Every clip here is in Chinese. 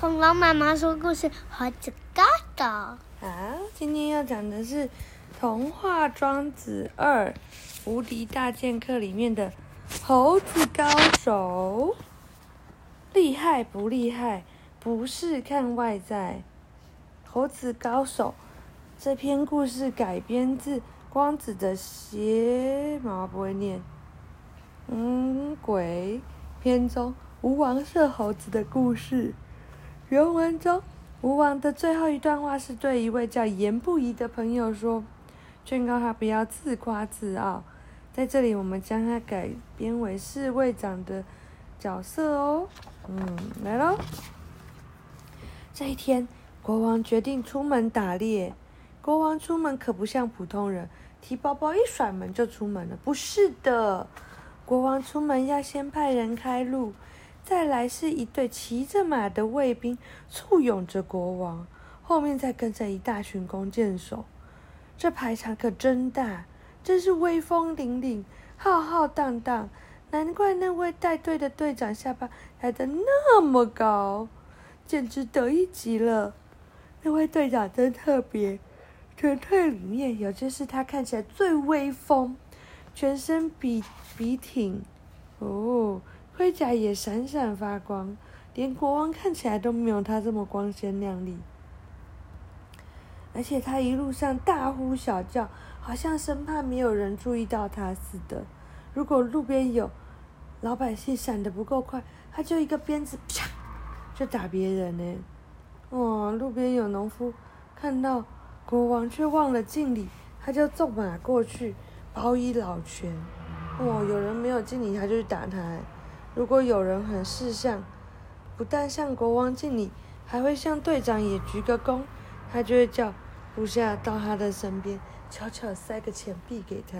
恐龙妈妈说故事，猴子高手。啊，今天要讲的是童话《庄子二无敌大剑客》里面的猴子高手。厉害不厉害？不是看外在。猴子高手这篇故事改编自光子的邪毛不会念。嗯，鬼篇中吴王射猴子的故事。原文中，吴王的最后一段话是对一位叫颜不疑的朋友说，劝告他不要自夸自傲。在这里，我们将他改编为侍卫长的角色哦。嗯，来喽。这一天，国王决定出门打猎。国王出门可不像普通人，提包包一甩门就出门了。不是的，国王出门要先派人开路。再来是一队骑着马的卫兵簇拥着国王，后面再跟着一大群弓箭手，这排场可真大，真是威风凛凛、浩浩荡荡。难怪那位带队的队长下巴抬得那么高，简直得意极了。那位队长真特别，全队里面有就是他看起来最威风，全身笔笔挺，哦。盔甲也闪闪发光，连国王看起来都没有他这么光鲜亮丽。而且他一路上大呼小叫，好像生怕没有人注意到他似的。如果路边有老百姓闪得不够快，他就一个鞭子啪就打别人呢。哦，路边有农夫看到国王却忘了敬礼，他就纵马过去包衣老拳。哦，有人没有敬礼，他就去打他。如果有人很识相，不但向国王敬礼，还会向队长也鞠个躬，他就会叫部下到他的身边，悄悄塞个钱币给他。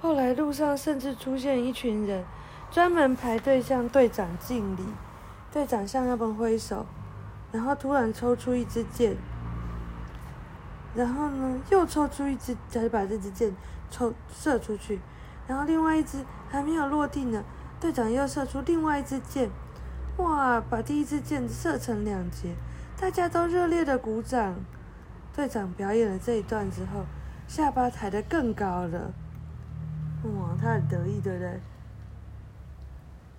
后来路上甚至出现一群人，专门排队向队长敬礼。队长向他们挥手，然后突然抽出一支箭，然后呢又抽出一支，再把这支箭抽射出去，然后另外一支还没有落地呢。队长又射出另外一支箭，哇！把第一支箭射成两截，大家都热烈的鼓掌。队长表演了这一段之后，下巴抬得更高了，哇！他很得意，对不对？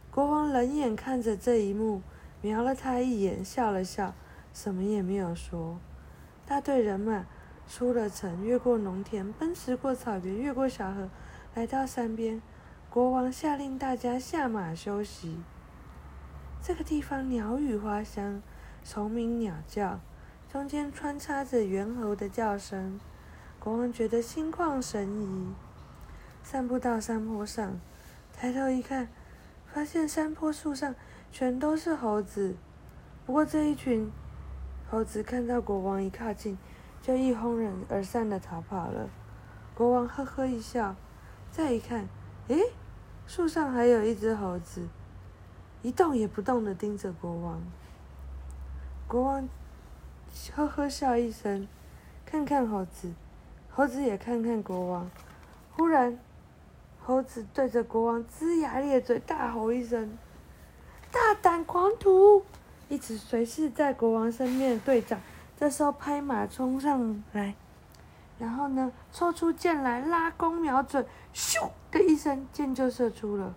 国王冷眼看着这一幕，瞄了他一眼，笑了笑，什么也没有说。大队人马出了城，越过农田，奔驰过草原，越过小河，来到山边。国王下令大家下马休息。这个地方鸟语花香，虫鸣鸟叫，中间穿插着猿猴的叫声。国王觉得心旷神怡。散步到山坡上，抬头一看，发现山坡树上全都是猴子。不过这一群猴子看到国王一靠近，就一哄人而散的逃跑了。国王呵呵一笑，再一看，诶。树上还有一只猴子，一动也不动的盯着国王。国王呵呵笑一声，看看猴子，猴子也看看国王。忽然，猴子对着国王龇牙咧嘴，大吼一声：“大胆狂徒！”一直随侍在国王身边的队长，这时候拍马冲上来。然后呢，抽出箭来，拉弓瞄准，咻的一声，箭就射出了。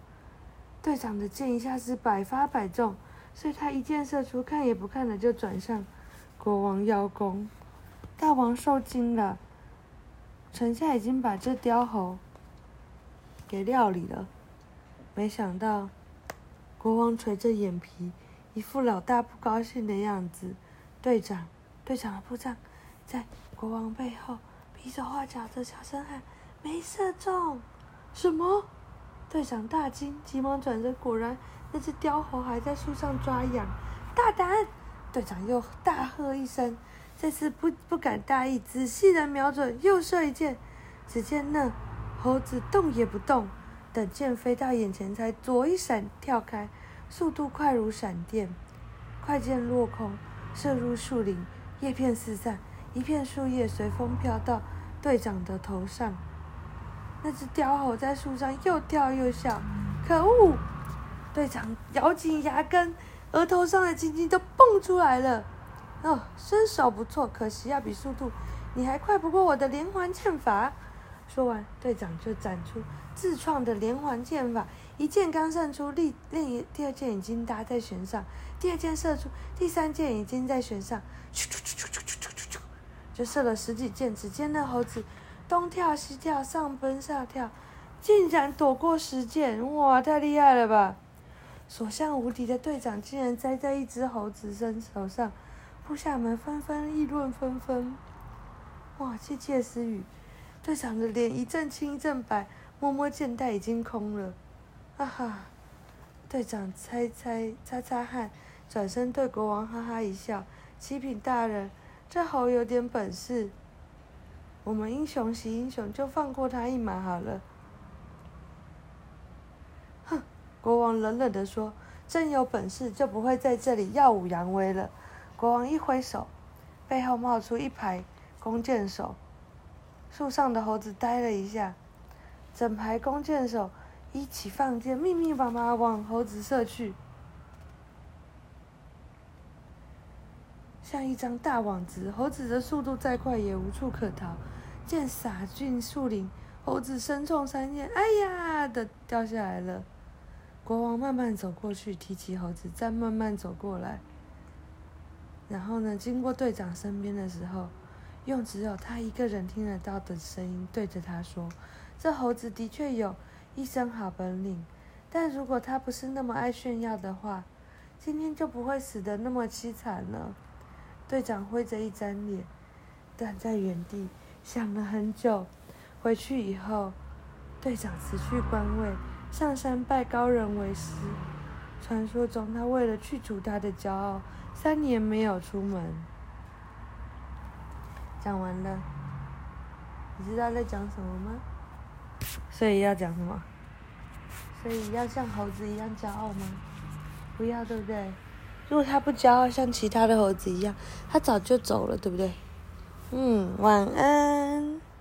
队长的箭一下子百发百中，所以他一箭射出，看也不看的就转向国王邀功。大王受惊了，臣下已经把这雕猴给料理了。没想到，国王垂着眼皮，一副老大不高兴的样子。队长，队长的部将在国王背后。比手画脚的小声喊：“没射中！”什么？队长大惊，急忙转身，果然那只雕猴还在树上抓痒。大胆！队长又大喝一声，这次不不敢大意，仔细的瞄准，又射一箭。只见那猴子动也不动，等箭飞到眼前，才左一闪跳开，速度快如闪电。快箭落空，射入树林，叶片四散，一片树叶随风飘到队长的头上。那只雕猴在树上又跳又笑可恶！队长咬紧牙根额头上的青筋都蹦出来了。哦身手不错可惜要比速度你还快不过我的连环箭法。说完队长就展出自创的连环箭法一箭刚射出立另一第二箭已经搭在弦上第二箭射出第三箭已经在弦上。就射了十几箭。只见那猴子东跳西跳，上奔下跳，竟然躲过十箭，哇，太厉害了吧！所向无敌的队长竟然栽在一只猴子身手上，部下们纷纷议论纷纷，哇，窃窃私语。队长的脸一阵青一阵白，摸摸箭袋已经空了，哈哈！队长猜猜擦擦汗，转身对国王哈哈一笑：“七品大人，这猴有点本事，我们英雄惜英雄，就放过他一马好了。”哼！国王冷冷地说：“真有本事，就不会在这里耀武扬威了。”国王一挥手，背后冒出一排弓箭手。树上的猴子呆了一下，整排弓箭手一起放箭，密密麻麻往猴子射去，像一张大网子。猴子的速度再快也无处可逃，箭洒进树林，猴子身中三箭，哎呀的掉下来了。国王慢慢走过去，提起猴子，再慢慢走过来，然后呢，经过队长身边的时候。用只有他一个人听得到的声音对着他说：“这猴子的确有一身好本领，但如果他不是那么爱炫耀的话，今天就不会死得那么凄惨了。”队长挥着一张脸，站在原地想了很久。回去以后，队长辞去官位，上山拜高人为师。传说中，他为了去除他的骄傲，三年没有出门。讲完了，你知道在讲什么吗？所以要讲什么？所以要像猴子一样骄傲吗？不要，对不对？如果他不骄傲，像其他的猴子一样，他早就走了，对不对？嗯，晚安。